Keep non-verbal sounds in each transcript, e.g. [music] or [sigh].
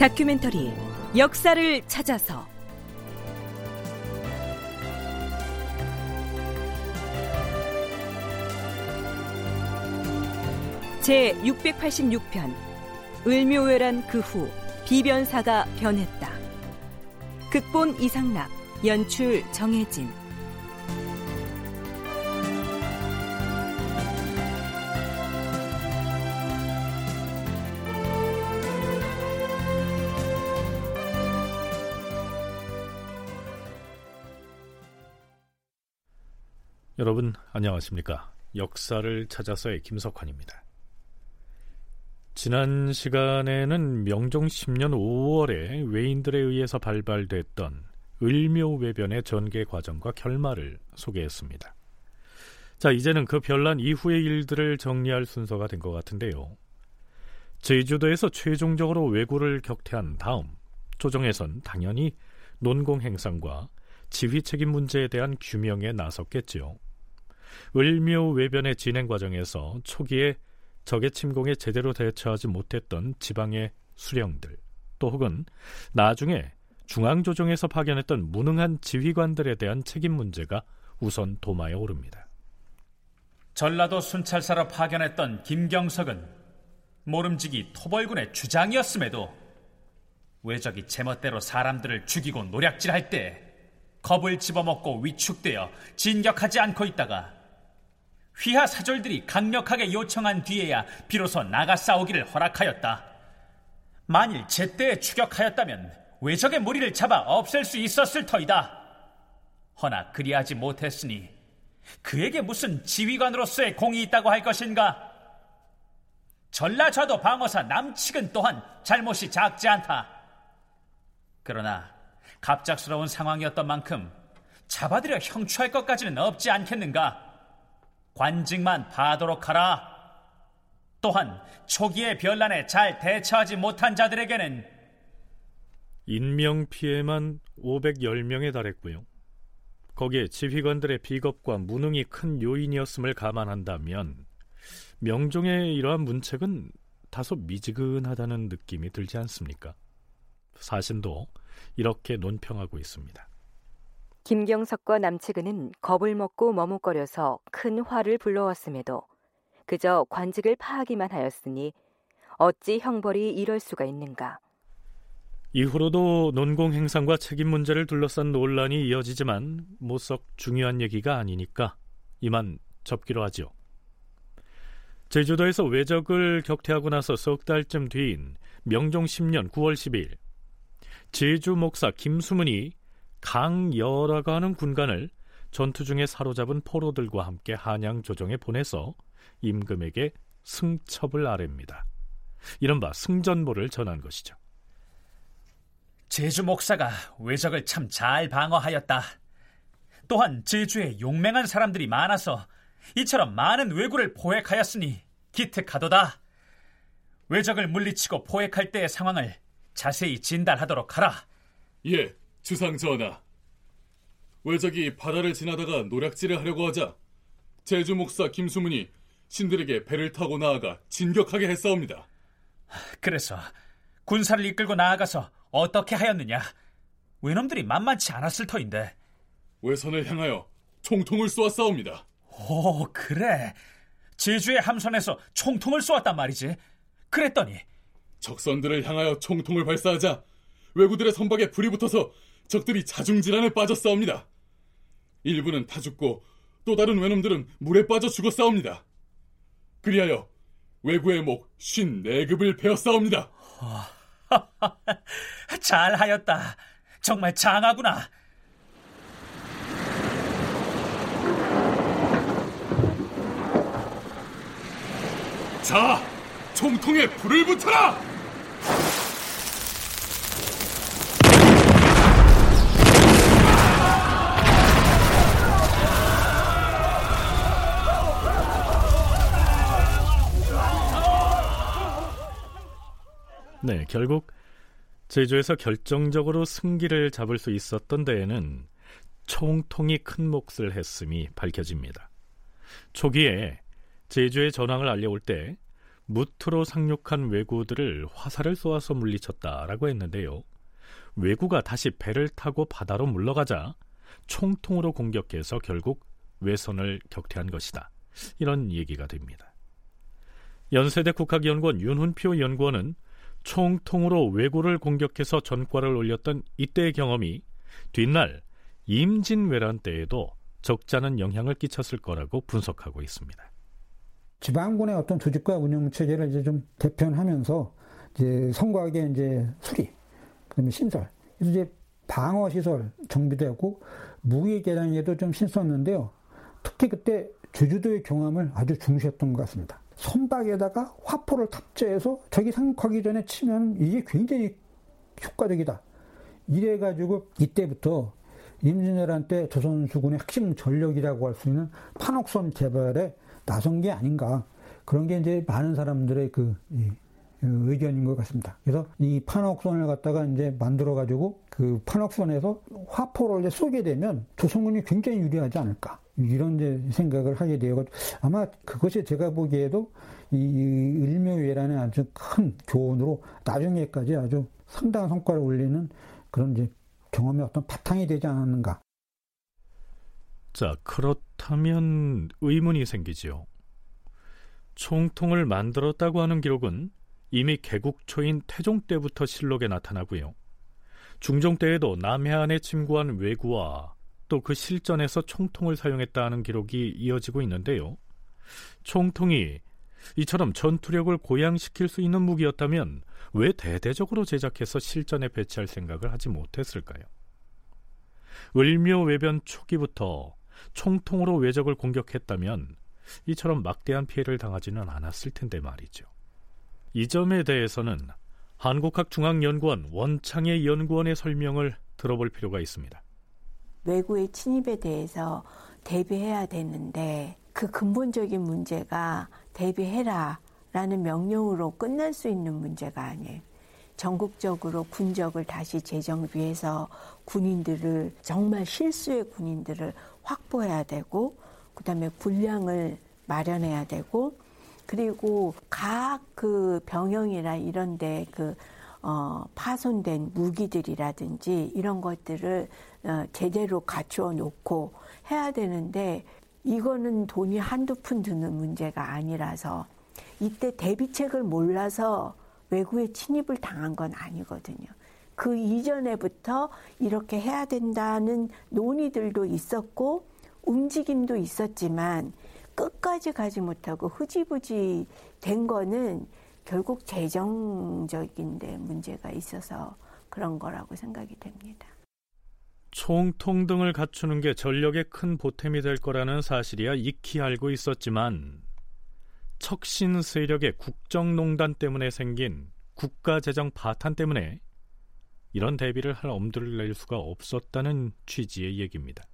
다큐멘터리 역사를 찾아서 제 686편 을묘회란 그 후 비변사가 변했다. 극본 이상락 연출 정혜진 여러분 안녕하십니까? 역사를 찾아서의 김석환입니다. 지난 시간에는 명종 10년 5월에 외인들에 의해서 발발됐던 을묘 외변의 전개 과정과 결말을 소개했습니다. 자, 이제는 그 별난 이후의 일들을 정리할 순서가 된 것 같은데요. 제주도에서 최종적으로 왜구를 격퇴한 다음 조정에선 당연히 논공 행상과 지휘 책임 문제에 대한 규명에 나섰겠지요. 을묘 외변의 진행 과정에서 초기에 적의 침공에 제대로 대처하지 못했던 지방의 수령들 또 혹은 나중에 중앙조정에서 파견했던 무능한 지휘관들에 대한 책임 문제가 우선 도마에 오릅니다. 전라도 순찰사로 파견했던 김경석은 모름지기 토벌군의 주장이었음에도 외적이 제멋대로 사람들을 죽이고 노략질할 때 겁을 집어먹고 위축되어 진격하지 않고 있다가 휘하 사절들이 강력하게 요청한 뒤에야 비로소 나가 싸우기를 허락하였다. 만일 제때에 추격하였다면 외적의 무리를 잡아 없앨 수 있었을 터이다. 허나 그리하지 못했으니 그에게 무슨 지휘관으로서의 공이 있다고 할 것인가? 전라좌도 방어사 남측은 또한 잘못이 작지 않다. 그러나 갑작스러운 상황이었던 만큼 잡아들여 형추할 것까지는 없지 않겠는가? 관직만 봐도록 하라. 또한 초기의 변란에 잘 대처하지 못한 자들에게는 인명 피해만 510명에 달했고요. 거기에 지휘관들의 비겁과 무능이 큰 요인이었음을 감안한다면 명종의 이러한 문책은 다소 미지근하다는 느낌이 들지 않습니까? 사신도 이렇게 논평하고 있습니다. 김경석과 남측은은 겁을 먹고 머뭇거려서 큰 화를 불러왔음에도 그저 관직을 파하기만 하였으니 어찌 형벌이 이럴 수가 있는가. 이후로도 논공 행상과 책임 문제를 둘러싼 논란이 이어지지만 모썩 중요한 얘기가 아니니까 이만 접기로 하죠. 제주도에서 외적을 격퇴하고 나서 석 달쯤 뒤인 명종 10년 9월 10일 제주 목사 김수문이 강여라가 하는 군관을 전투 중에 사로잡은 포로들과 함께 한양 조정에 보내서 임금에게 승첩을 아랩니다. 이른바 승전보를 전한 것이죠. 제주 목사가 외적을 참 잘 방어하였다. 또한 제주에 용맹한 사람들이 많아서 이처럼 많은 왜구를 포획하였으니 기특하도다. 외적을 물리치고 포획할 때의 상황을 자세히 진단하도록 하라. 예, 주상 전하. 외적이 바다를 지나다가 노략질을 하려고 하자 제주 목사 김수문이 신들에게 배를 타고 나아가 진격하게 했사옵니다. 그래서 군사를 이끌고 나아가서 어떻게 하였느냐? 외놈들이 만만치 않았을 터인데. 외선을 향하여 총통을 쏘았사옵니다. 오, 그래. 제주의 함선에서 총통을 쏘았단 말이지. 그랬더니 적선들을 향하여 총통을 발사하자 왜구들의 선박에 불이 붙어서 적들이 자중질환에 빠졌사옵니다. 일부는 타 죽고 또 다른 외놈들은 물에 빠져 죽었사옵니다. 그리하여 외구의 목 54급을 베었사옵니다. [laughs] 잘하였다. 정말 장하구나. 자, 총통에 불을 붙여라! 네, 결국 제주에서 결정적으로 승기를 잡을 수 있었던 데에는 총통이 큰 몫을 했음이 밝혀집니다. 초기에 제주의 전황을 알려올 때 무트로 상륙한 왜구들을 화살을 쏘아서 물리쳤다라고 했는데요. 왜구가 다시 배를 타고 바다로 물러가자 총통으로 공격해서 결국 외선을 격퇴한 것이다. 이런 얘기가 됩니다. 연세대 국학연구원 윤훈표 연구원은 총통으로 왜구를 공격해서 전과를 올렸던 이때의 경험이 뒷날 임진왜란 때에도 적잖은 영향을 끼쳤을 거라고 분석하고 있습니다. 지방군의 어떤 조직과 운영 체계를 이제 좀 개편하면서 이제 성곽의 이제 수리, 그다음에 신설, 이제 방어 시설 정비되고 무기 개량에도 좀 신썼는데요. 특히 그때 제주도의 경험을 아주 중시했던 것 같습니다. 선박에다가 화포를 탑재해서 적이 상륙하기 전에 치면 이게 굉장히 효과적이다. 이래가지고 이때부터 임진왜란 때 조선수군의 핵심 전력이라고 할 수 있는 판옥선 개발에 나선 게 아닌가. 그런 게 이제 많은 사람들의 그, 그 의견인 것 같습니다. 그래서 이 판옥선을 갖다가 이제 만들어가지고 그 판옥선에서 화포를 이제 쏘게 되면 조선군이 굉장히 유리하지 않을까. 이런 생각을 하게 되고 아마 그것이 제가 보기에도 이 을묘회라는 아주 큰 교훈으로 나중에까지 아주 상당한 성과를 올리는 그런 이제 경험의 어떤 바탕이 되지 않았는가. 자, 그렇다면 의문이 생기지요. 총통을 만들었다고 하는 기록은 이미 개국 초인 태종 때부터 실록에 나타나고요. 중종 때에도 남해안에 침구한 왜구와 또 그 실전에서 총통을 사용했다는 기록이 이어지고 있는데요. 총통이 이처럼 전투력을 고양시킬 수 있는 무기였다면 왜 대대적으로 제작해서 실전에 배치할 생각을 하지 못했을까요? 을묘 외변 초기부터 총통으로 외적을 공격했다면 이처럼 막대한 피해를 당하지는 않았을 텐데 말이죠. 이 점에 대해서는 한국학중앙연구원 원창의 연구원의 설명을 들어볼 필요가 있습니다. 외구의 침입에 대해서 대비해야 되는데 그 근본적인 문제가 대비해라 라는 명령으로 끝날 수 있는 문제가 아니에요. 전국적으로 군적을 다시 재정비해서 군인들을 정말 실수의 군인들을 확보해야 되고 그다음에 군량을 마련해야 되고 그리고 각 그 병영이나 이런데 그 어, 파손된 무기들이라든지 이런 것들을 어, 제대로 갖추어 놓고 해야 되는데 이거는 돈이 한두 푼 드는 문제가 아니라서 이때 대비책을 몰라서 외구의 침입을 당한 건 아니거든요. 그 이전에부터 이렇게 해야 된다는 논의들도 있었고 움직임도 있었지만 끝까지 가지 못하고 흐지부지 된 거는 결국 재정적인 데 문제가 있어서 그런 거라고 생각이 됩니다. 총통 등을 갖추는 게 전력에 큰 보탬이 될 거라는 사실이야 익히 알고 있었지만 척신 세력의 국정농단 때문에 생긴 국가재정 파탄 때문에 이런 대비를 할 엄두를 낼 수가 없었다는 취지의 얘기입니다.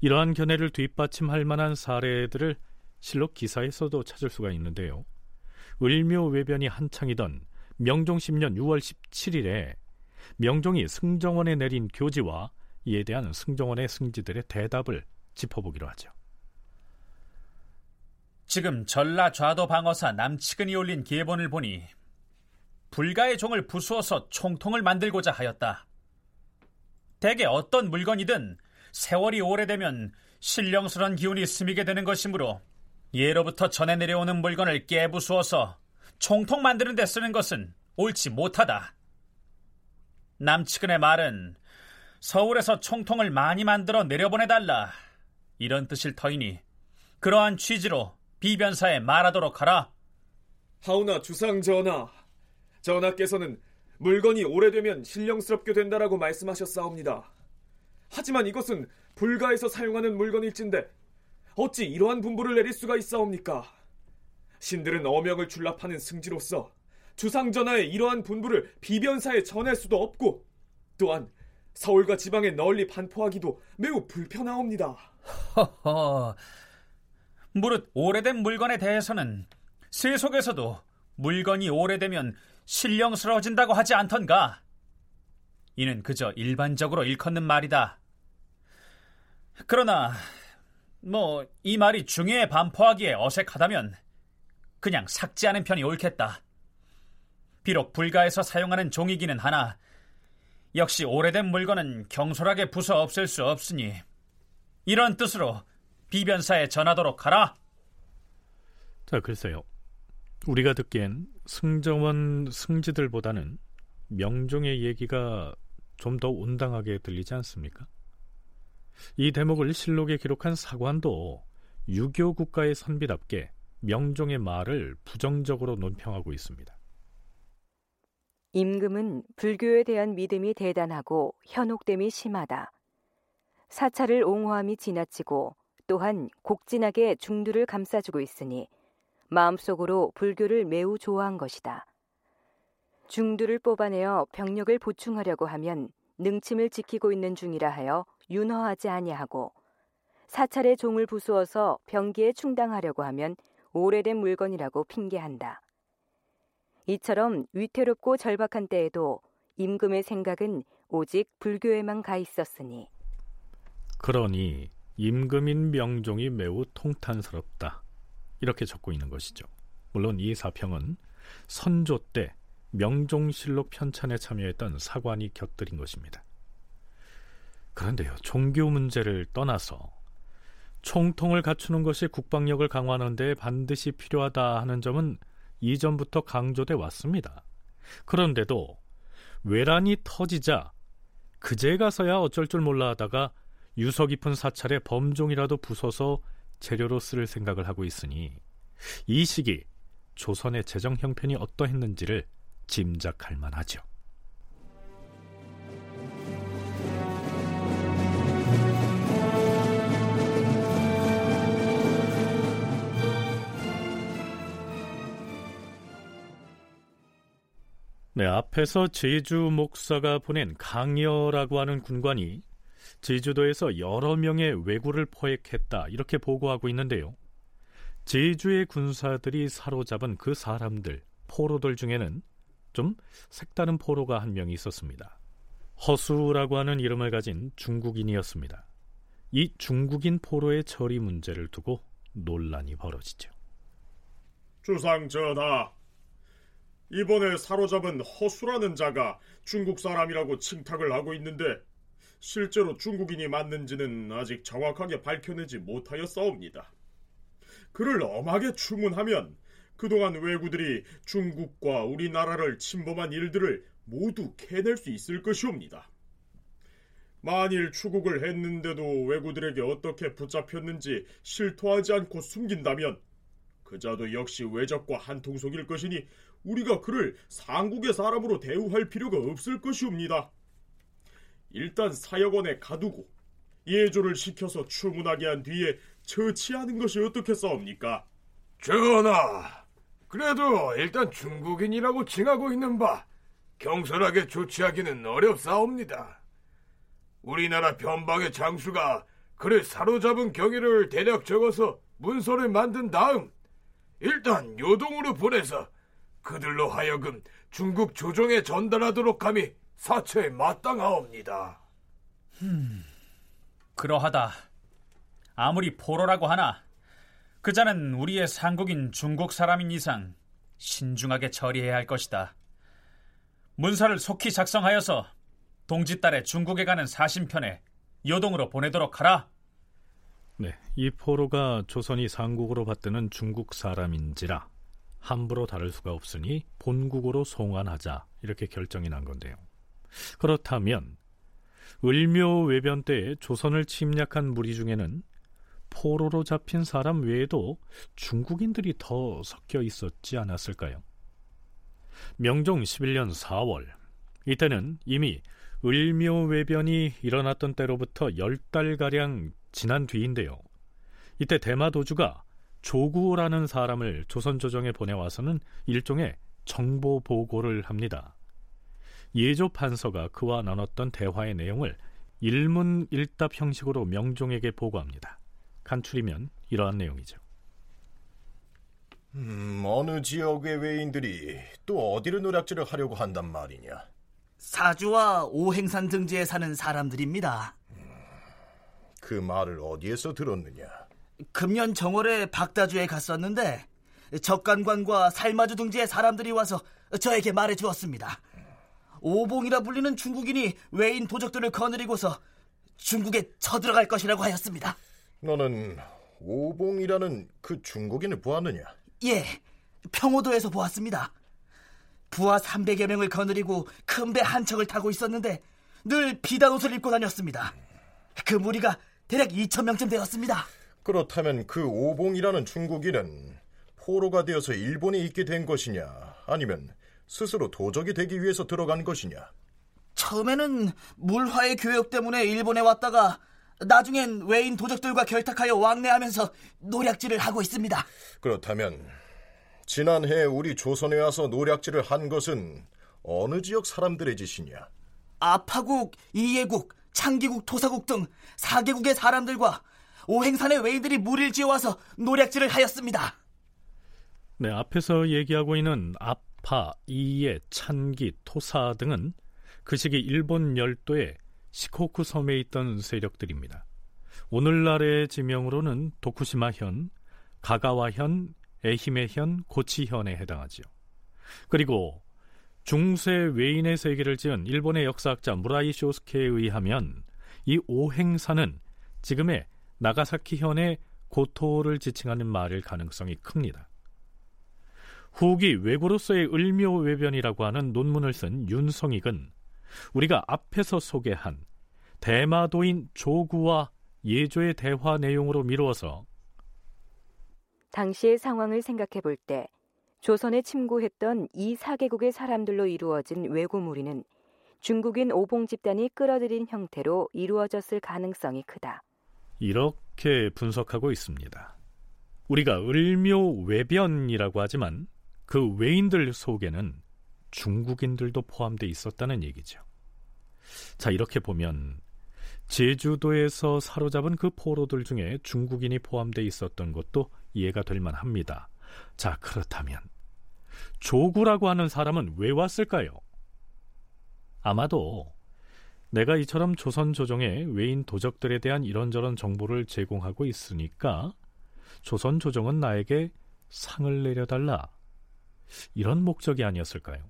이러한 견해를 뒷받침할 만한 사례들을 실록 기사에서도 찾을 수가 있는데요. 을묘 외변이 한창이던 명종 10년 6월 17일에 명종이 승정원에 내린 교지와 이에 대한 승정원의 승지들의 대답을 짚어보기로 하죠. 지금 전라 좌도 방어사 남치근이 올린 기본을 보니 불가의 종을 부수어서 총통을 만들고자 하였다. 대개 어떤 물건이든 세월이 오래되면 신령스런 기운이 스미게 되는 것이므로 예로부터 전해 내려오는 물건을 깨부수어서 총통 만드는 데 쓰는 것은 옳지 못하다. 남치근의 말은 서울에서 총통을 많이 만들어 내려보내달라. 이런 뜻일 터이니 그러한 취지로 비변사에 말하도록 하라. 하오나 주상 전하, 전하께서는 물건이 오래되면 신령스럽게 된다라고 말씀하셨사옵니다. 하지만 이것은 불가에서 사용하는 물건일진데 어찌 이러한 분부를 내릴 수가 있사옵니까? 신들은 어명을 출납하는 승지로서 주상 전하의 이러한 분부를 비변사에 전할 수도 없고 또한 서울과 지방에 널리 반포하기도 매우 불편하옵니다. 허허, 무릇 오래된 물건에 대해서는 세속에서도 물건이 오래되면 신령스러워진다고 하지 않던가. 이는 그저 일반적으로 일컫는 말이다. 그러나 뭐 이 말이 중요에 반포하기에 어색하다면 그냥 삭제하는 편이 옳겠다. 비록 불가에서 사용하는 종이기는 하나 역시 오래된 물건은 경솔하게 부숴 없앨 수 없으니 이런 뜻으로 비변사에 전하도록 하라. 자, 글쎄요. 우리가 듣기엔 승정원 승지들보다는 명종의 얘기가 좀 더 온당하게 들리지 않습니까? 이 대목을 실록에 기록한 사관도 유교 국가의 선비답게 명종의 말을 부정적으로 논평하고 있습니다. 임금은 불교에 대한 믿음이 대단하고 현혹됨이 심하다. 사찰을 옹호함이 지나치고 또한 곡진하게 중두를 감싸주고 있으니 마음속으로 불교를 매우 좋아한 것이다. 중두를 뽑아내어 병력을 보충하려고 하면 능침을 지키고 있는 중이라 하여 윤허하지 아니하고 사찰의 종을 부수어서 병기에 충당하려고 하면 오래된 물건이라고 핑계한다. 이처럼 위태롭고 절박한 때에도 임금의 생각은 오직 불교에만 가 있었으니 그러니 임금인 명종이 매우 통탄스럽다. 이렇게 적고 있는 것이죠. 물론 이 사평은 선조 때 명종실록 편찬에 참여했던 사관이 곁들인 것입니다. 그런데요, 종교 문제를 떠나서 총통을 갖추는 것이 국방력을 강화하는 데 반드시 필요하다 하는 점은 이전부터 강조돼 왔습니다. 그런데도 외란이 터지자 그제 가서야 어쩔 줄 몰라 하다가 유서 깊은 사찰에 범종이라도 부숴서 재료로 쓸 생각을 하고 있으니 이 시기 조선의 재정 형편이 어떠했는지를 짐작할 만하죠. 네, 앞에서 제주 목사가 보낸 강여라고 하는 군관이 제주도에서 여러 명의 왜구를 포획했다 이렇게 보고하고 있는데요. 제주의 군사들이 사로잡은 그 사람들, 포로들 중에는 좀 색다른 포로가 한 명이 있었습니다. 허수라고 하는 이름을 가진 중국인이었습니다. 이 중국인 포로의 처리 문제를 두고 논란이 벌어지죠. 주상 전하, 이번에 사로잡은 허수라는 자가 중국 사람이라고 칭탁을 하고 있는데 실제로 중국인이 맞는지는 아직 정확하게 밝혀내지 못하였사옵니다. 그를 엄하게 추문하면 그동안 왜구들이 중국과 우리나라를 침범한 일들을 모두 캐낼 수 있을 것이옵니다. 만일 추국을 했는데도 왜구들에게 어떻게 붙잡혔는지 실토하지 않고 숨긴다면 그자도 역시 외적과 한통속일 것이니 우리가 그를 상국의 사람으로 대우할 필요가 없을 것이옵니다. 일단 사역원에 가두고 예조를 시켜서 추문하게 한 뒤에 처치하는 것이 어떻겠사옵니까? 전하, 그래도 일단 중국인이라고 칭하고 있는 바 경솔하게 조치하기는 어렵사옵니다. 우리나라 변방의 장수가 그를 사로잡은 경위를 대략 적어서 문서를 만든 다음 일단 요동으로 보내서 그들로 하여금 중국 조정에 전달하도록 함이 사처에 마땅하옵니다. 음, 그러하다. 아무리 포로라고 하나 그자는 우리의 상국인 중국 사람인 이상 신중하게 처리해야 할 것이다. 문서를 속히 작성하여서 동짓달에 중국에 가는 사신편에 요동으로 보내도록 하라. 네, 이 포로가 조선이 상국으로 받드는 중국 사람인지라 함부로 다를 수가 없으니 본국으로 송환하자 이렇게 결정이 난 건데요. 그렇다면 을묘 외변 때에 조선을 침략한 무리 중에는 포로로 잡힌 사람 외에도 중국인들이 더 섞여 있었지 않았을까요? 명종 11년 4월 이때는 이미 을묘 외변이 일어났던 때로부터 10달가량 지난 뒤인데요. 이때 대마도주가 조구라는 사람을 조선 조정에 보내와서는 일종의 정보 보고를 합니다. 예조 판서가 그와 나눴던 대화의 내용을 일문일답 형식으로 명종에게 보고합니다. 간추리면 이러한 내용이죠. 음, 어느 지역의 외인들이 또 어디를 노략질을 하려고 한단 말이냐? 사주와 오행산 등지에 사는 사람들입니다. 음, 그 말을 어디에서 들었느냐? 금년 정월에 박다주에 갔었는데 적간관과 살마주 등지의 사람들이 와서 저에게 말해 주었습니다. 오봉이라 불리는 중국인이 외인 도적들을 거느리고서 중국에 쳐들어갈 것이라고 하였습니다. 너는 오봉이라는 그 중국인을 보았느냐? 예, 평호도에서 보았습니다. 부하 300여 명을 거느리고 큰 배 한 척을 타고 있었는데 늘 비단 옷을 입고 다녔습니다. 그 무리가 대략 2천 명쯤 되었습니다. 그렇다면 그 오봉이라는 중국인은 포로가 되어서 일본에 있게 된 것이냐 아니면 스스로 도적이 되기 위해서 들어간 것이냐 처음에는 물화의 교역 때문에 일본에 왔다가 나중엔 외인 도적들과 결탁하여 왕래하면서 노략질을 하고 있습니다. 그렇다면 지난해 우리 조선에 와서 노략질을 한 것은 어느 지역 사람들의 짓이냐? 아파국, 이예국, 창기국, 토사국 등 4개국의 사람들과 오행산의 외인들이 무리를 지어와서 노략질을 하였습니다. 네, 앞에서 얘기하고 있는 아파, 이예, 찬기, 토사 등은 그 시기 일본 열도의 시코쿠 섬에 있던 세력들입니다. 오늘날의 지명으로는 도쿠시마현, 가가와현, 에히메현, 고치현에 해당하지요. 그리고 중세 외인의 세계를 지은 일본의 역사학자 무라이 쇼스케에 의하면 이 오행사는 지금의 나가사키 현의 고토를 지칭하는 말일 가능성이 큽니다. 후기 외고로서의 을묘 외변이라고 하는 논문을 쓴 윤성익은 우리가 앞에서 소개한 대마도인 조구와 예조의 대화 내용으로 미루어서 당시의 상황을 생각해 볼 때 조선에 침구했던 이 사개국의 사람들로 이루어진 외고 무리는 중국인 오봉 집단이 끌어들인 형태로 이루어졌을 가능성이 크다. 이렇게 분석하고 있습니다. 우리가 을묘 외변이라고 하지만 그 외인들 속에는 중국인들도 포함되어 있었다는 얘기죠. 자, 이렇게 보면 제주도에서 사로잡은 그 포로들 중에 중국인이 포함되어 있었던 것도 이해가 될 만합니다. 자, 그렇다면 조구라고 하는 사람은 왜 왔을까요? 아마도 내가 이처럼 조선 조정의 외인 도적들에 대한 이런저런 정보를 제공하고 있으니까 조선 조정은 나에게 상을 내려달라. 이런 목적이 아니었을까요?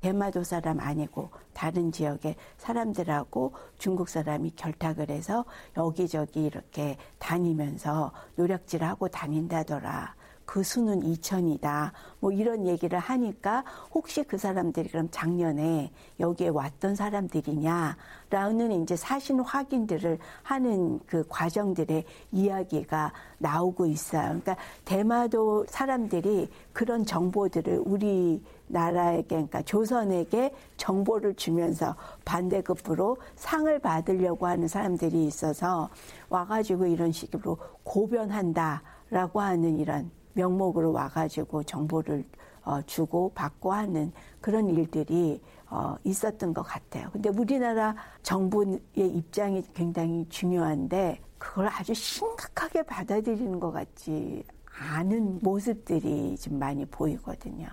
대마도 사람 아니고 다른 지역의 사람들하고 중국 사람이 결탁을 해서 여기저기 이렇게 다니면서 노력질하고 다닌다더라. 그 수는 2천이다. 뭐 이런 얘기를 하니까 혹시 그 사람들이 그럼 작년에 여기에 왔던 사람들이냐라는 이제 사실 확인들을 하는 그 과정들의 이야기가 나오고 있어요. 그러니까 대마도 사람들이 그런 정보들을 우리 나라에게 그러니까 조선에게 정보를 주면서 반대급부로 상을 받으려고 하는 사람들이 있어서 와가지고 이런 식으로 고변한다라고 하는 이런 명목으로 와가지고 정보를 어, 주고 받고 하는 그런 일들이 어, 있었던 것 같아요. 근데 우리나라 정부의 입장이 굉장히 중요한데 그걸 아주 심각하게 받아들이는 것 같지 않은 모습들이 좀 많이 보이거든요.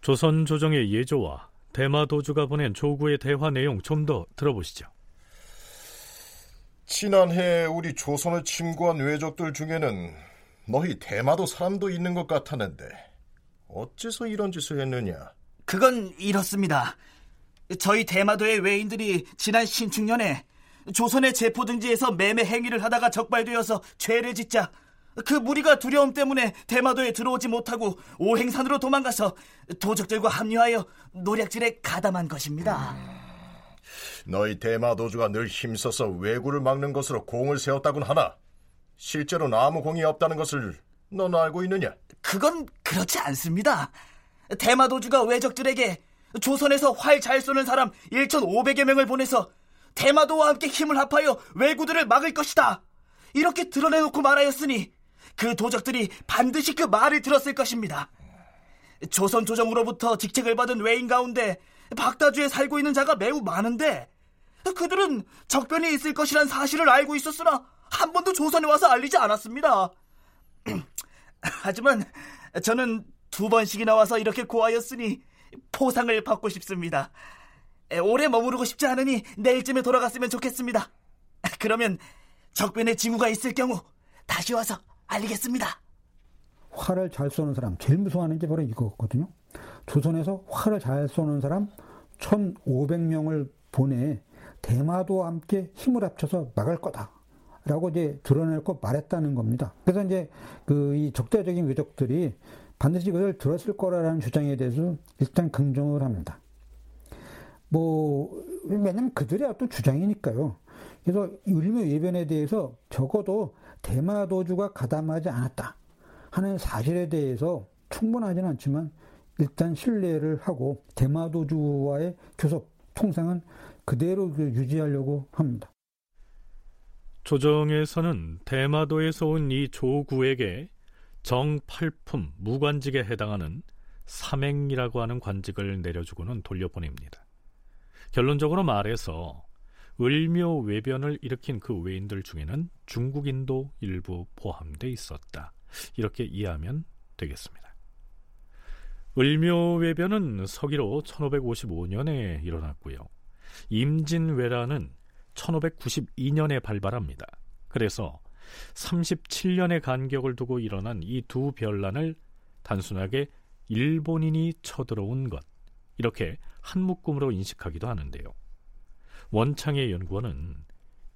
조선 조정의 예조와 대마 도주가 보낸 조구의 대화 내용 좀 더 들어보시죠. 지난해 우리 조선을 침구한 외적들 중에는 너희 대마도 사람도 있는 것 같았는데 어째서 이런 짓을 했느냐? 그건 이렇습니다. 저희 대마도의 외인들이 지난 신축년에 조선의 제포 등지에서 매매 행위를 하다가 적발되어서 죄를 짓자 그 무리가 두려움 때문에 대마도에 들어오지 못하고 오행산으로 도망가서 도적들과 합류하여 노략질에 가담한 것입니다. 너희 대마도주가 늘 힘써서 왜구를 막는 것으로 공을 세웠다곤 하나 실제로는 아무 공이 없다는 것을 넌 알고 있느냐? 그건 그렇지 않습니다. 대마도주가 외적들에게 조선에서 활 잘 쏘는 사람 1,500여 명을 보내서 대마도와 함께 힘을 합하여 왜구들을 막을 것이다. 이렇게 드러내놓고 말하였으니 그 도적들이 반드시 그 말을 들었을 것입니다. 조선 조정으로부터 직책을 받은 외인 가운데 박다주에 살고 있는 자가 매우 많은데 그들은 적변이 있을 것이란 사실을 알고 있었으나 한 번도 조선에 와서 알리지 않았습니다. [clears throat] 하지만 저는 두 번씩이나 와서 이렇게 고하였으니 포상을 받고 싶습니다. 오래 머무르고 싶지 않으니 내일쯤에 돌아갔으면 좋겠습니다. [clears throat] 그러면 적변에 징후가 있을 경우 다시 와서 알리겠습니다. 활을 잘 쏘는 사람 제일 무서워하는 게 바로 이거거든요. 조선에서 활을 잘 쏘는 사람 1,500명을 보내 대마도와 함께 힘을 합쳐서 막을 거다. 라고 이제 드러낼고 말했다는 겁니다. 그래서 이제 그 이 적대적인 외적들이 반드시 그걸 들었을 거라는 주장에 대해서 일단 긍정을 합니다. 뭐, 왜냐면 그들의 어떤 주장이니까요. 그래서 을묘 예변에 대해서 적어도 대마도주가 가담하지 않았다 하는 사실에 대해서 충분하지는 않지만 일단 신뢰를 하고 대마도주와의 교섭, 통상은 그대로 그 유지하려고 합니다. 조정에서는 대마도에서 온 이 조구에게 정팔품 무관직에 해당하는 삼행이라고 하는 관직을 내려주고는 돌려보냅니다. 결론적으로 말해서 을묘 외변을 일으킨 그 외인들 중에는 중국인도 일부 포함돼 있었다. 이렇게 이해하면 되겠습니다. 을묘 외변은 서기로 1555년에 일어났고요. 임진왜란은 1592년에 발발합니다. 그래서 37년의 간격을 두고 일어난 이 두 변란을 단순하게 일본인이 쳐들어온 것 이렇게 한 묶음으로 인식하기도 하는데요. 원창의 연구원은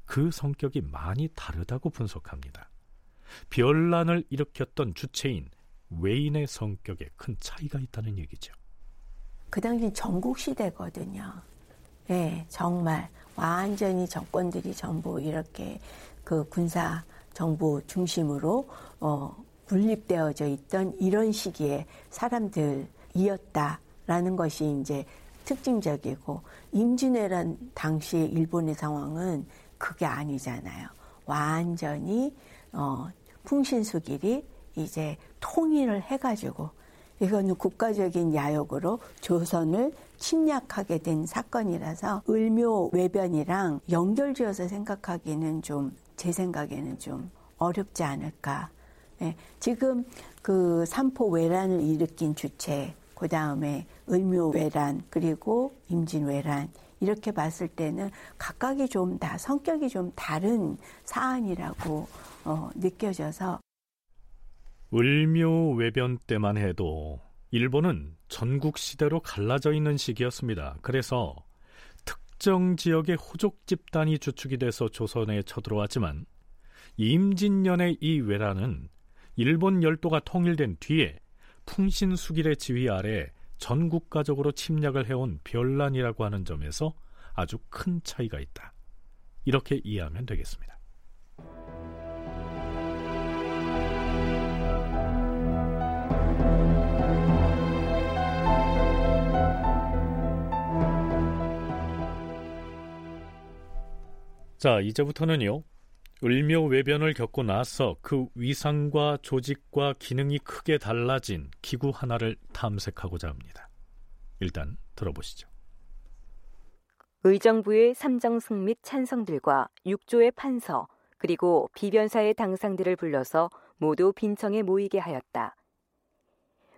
그 성격이 많이 다르다고 분석합니다. 변란을 일으켰던 주체인 외인의 성격에 큰 차이가 있다는 얘기죠. 그 당시 전국 시대거든요. 예, 정말 완전히 정권들이 전부 이렇게 그 군사 정부 중심으로 어, 분립되어져 있던 이런 시기에 사람들이었다라는 것이 이제 특징적이고 임진왜란 당시의 일본의 상황은 그게 아니잖아요. 완전히 어, 풍신수길이 이제 통일을 해가지고 이거는 국가적인 야욕으로 조선을 침략하게 된 사건이라서 을묘 외변이랑 연결지어서 생각하기는 좀 제 생각에는 좀 어렵지 않을까. 예, 지금 그 삼포 외란을 일으킨 주체 그 다음에 을묘 외란 그리고 임진 외란 이렇게 봤을 때는 각각이 좀 다 성격이 좀 다른 사안이라고 어, 느껴져서 을묘 외변 때만 해도 일본은 전국 시대로 갈라져 있는 시기였습니다. 그래서 특정 지역의 호족 집단이 주축이 돼서 조선에 쳐들어왔지만 임진년의 이 외란은 일본 열도가 통일된 뒤에 풍신수길의 지휘 아래 전국가적으로 침략을 해온 별난이라고 하는 점에서 아주 큰 차이가 있다. 이렇게 이해하면 되겠습니다. 자, 이제부터는요. 을묘 외변을 겪고 나서 그 위상과 조직과 기능이 크게 달라진 기구 하나를 탐색하고자 합니다. 일단 들어보시죠. 의정부의 삼정승 및 찬성들과 육조의 판서 그리고 비변사의 당상들을 불러서 모두 빈청에 모이게 하였다.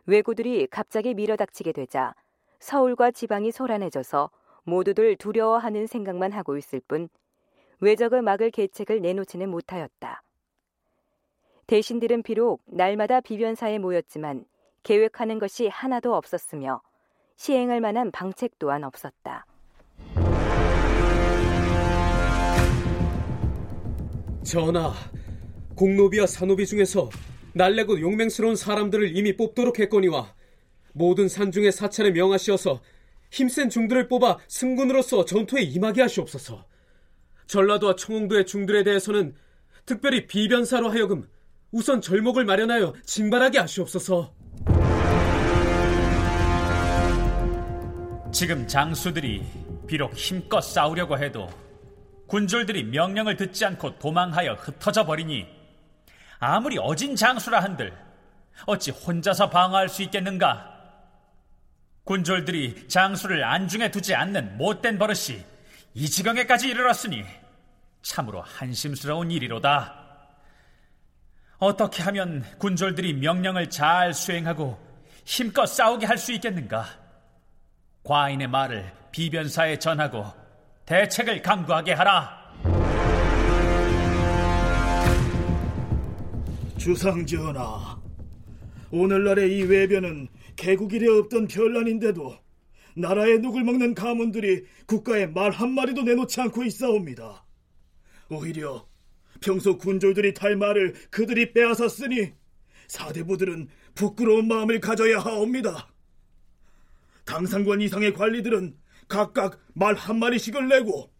왜구들이 갑자기 밀어닥치게 되자 서울과 지방이 소란해져서 모두들 두려워하는 생각만 하고 있을 뿐 외적을 막을 계책을 내놓지는 못하였다. 대신들은 비록 날마다 비변사에 모였지만 계획하는 것이 하나도 없었으며 시행할 만한 방책 또한 없었다. 전하, 공노비와 산노비 중에서 날래고 용맹스러운 사람들을 이미 뽑도록 했거니와 모든 산중에 사찰을 명하시어서 힘센 중들을 뽑아 승군으로서 전투에 임하게 하시옵소서. 전라도와 청홍도의 중들에 대해서는 특별히 비변사로 하여금 우선 절목을 마련하여 징발하게 하시옵소서. 지금 장수들이 비록 힘껏 싸우려고 해도 군졸들이 명령을 듣지 않고 도망하여 흩어져 버리니 아무리 어진 장수라 한들 어찌 혼자서 방어할 수 있겠는가? 군졸들이 장수를 안중에 두지 않는 못된 버릇이 이 지경에까지 이르렀으니 참으로 한심스러운 일이로다. 어떻게 하면 군졸들이 명령을 잘 수행하고 힘껏 싸우게 할 수 있겠는가? 과인의 말을 비변사에 전하고 대책을 강구하게 하라. 주상 전하, 오늘날의 이 외변은 개국 이래 없던 별난인데도 나라의 녹을 먹는 가문들이 국가에 말 한마디도 내놓지 않고 있사옵니다. 오히려 평소 군졸들이 탈 말을 그들이 빼앗았으니 사대부들은 부끄러운 마음을 가져야 하옵니다. 당상관 이상의 관리들은 각각 말 한마리씩을 내고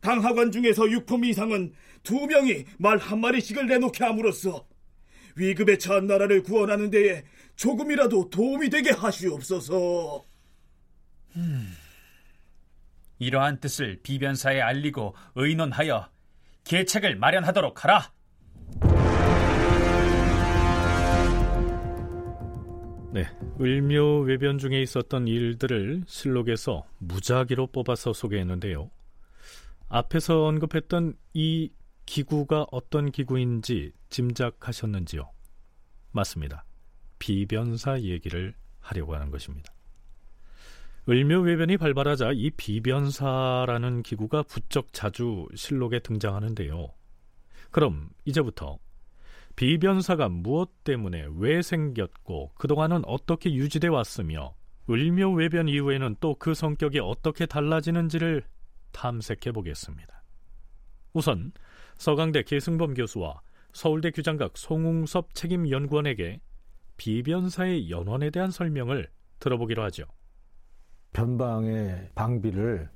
당하관 중에서 육품 이상은 두 명이 말 한마리씩을 내놓게 함으로써 위급에 처한 나라를 구원하는 데에 조금이라도 도움이 되게 하시옵소서. 음, 이러한 뜻을 비변사에 알리고 의논하여 계책을 마련하도록 하라. 네, 을묘 외변 중에 있었던 일들을 실록에서 무작위로 뽑아서 소개했는데요. 앞에서 언급했던 이 기구가 어떤 기구인지 짐작하셨는지요? 맞습니다. 비변사 얘기를 하려고 하는 것입니다. 을묘외변이 발발하자 이 비변사라는 기구가 부쩍 자주 실록에 등장하는데요. 그럼 이제부터 비변사가 무엇 때문에 왜 생겼고 그동안은 어떻게 유지돼 왔으며 을묘외변 이후에는 또 그 성격이 어떻게 달라지는지를 탐색해 보겠습니다. 우선 서강대 계승범 교수와 서울대 규장각 송웅섭 책임연구원에게 비변사의 연원에 대한 설명을 들어보기로 하죠. 변방의 방비를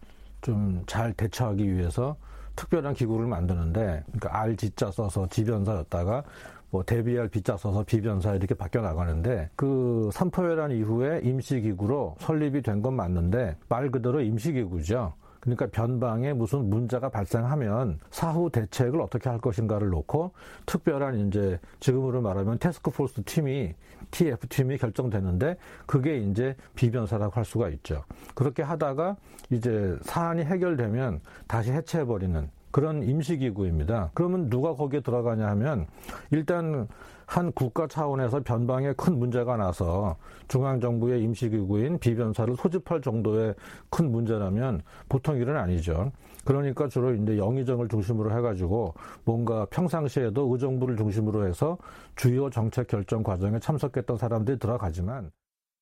좀 잘 대처하기 위해서 특별한 기구를 만드는데 그러니까 알 지자 써서 지변사였다가 뭐 대비할 비자 써서 비변사 이렇게 바뀌어 나가는데 그 삼포회란 이후에 임시기구로 설립이 된 건 맞는데 말 그대로 임시기구죠. 그러니까 변방에 무슨 문제가 발생하면 사후 대책을 어떻게 할 것인가를 놓고 특별한 이제 지금으로 말하면 테스크포스 팀이 TF 팀이 결정되는데 그게 이제 비변사라고 할 수가 있죠. 그렇게 하다가 이제 사안이 해결되면 다시 해체해 버리는 그런 임시기구입니다. 그러면 누가 거기에 들어가냐 하면 일단 한 국가 차원에서 변방에 큰 문제가 나서 중앙정부의 임시기구인 비변사를 소집할 정도의 큰 문제라면 보통 일은 아니죠. 그러니까 주로 이제 영의정을 중심으로 해가지고 뭔가 평상시에도 의정부를 중심으로 해서 주요 정책 결정 과정에 참석했던 사람들이 들어가지만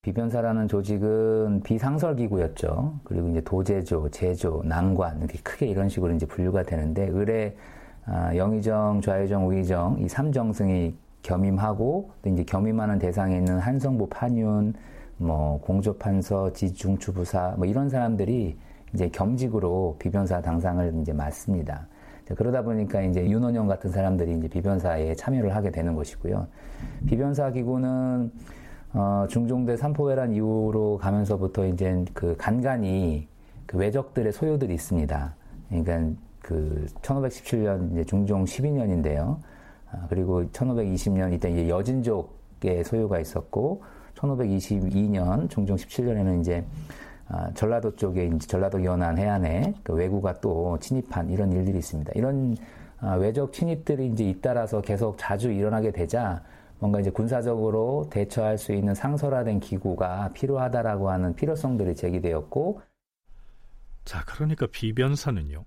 비변사라는 조직은 비상설 기구였죠. 그리고 이제 도제조, 제조, 난관 이렇게 크게 이런 식으로 이제 분류가 되는데 의뢰 아, 영의정, 좌의정, 우의정 이 삼정승이 겸임하고 또 이제 겸임하는 대상에 있는 한성부 판윤, 뭐 공조판서, 지중추부사 뭐 이런 사람들이 이제 겸직으로 비변사 당상을 이제 맡습니다. 그러다 보니까 이제 윤원영 같은 사람들이 이제 비변사에 참여를 하게 되는 것이고요. 비변사 기구는 어, 중종대 삼포회란 이후로 가면서부터 이제 그 간간히 그 외적들의 소요들이 있습니다. 그러니까 그 1517년 이제 중종 12년인데요. 아, 그리고 1520년 이때 이제 여진족의 소유가 있었고 1522년 중종 17년에는 이제 아, 전라도 쪽에 이제 전라도 연안 해안에 그 왜구가 또 침입한 이런 일들이 있습니다. 이런 아, 외적 침입들이 이제 잇따라서 계속 자주 일어나게 되자 뭔가 이제 군사적으로 대처할 수 있는 상설화된 기구가 필요하다라고 하는 필요성들이 제기되었고 자 그러니까 비변사는요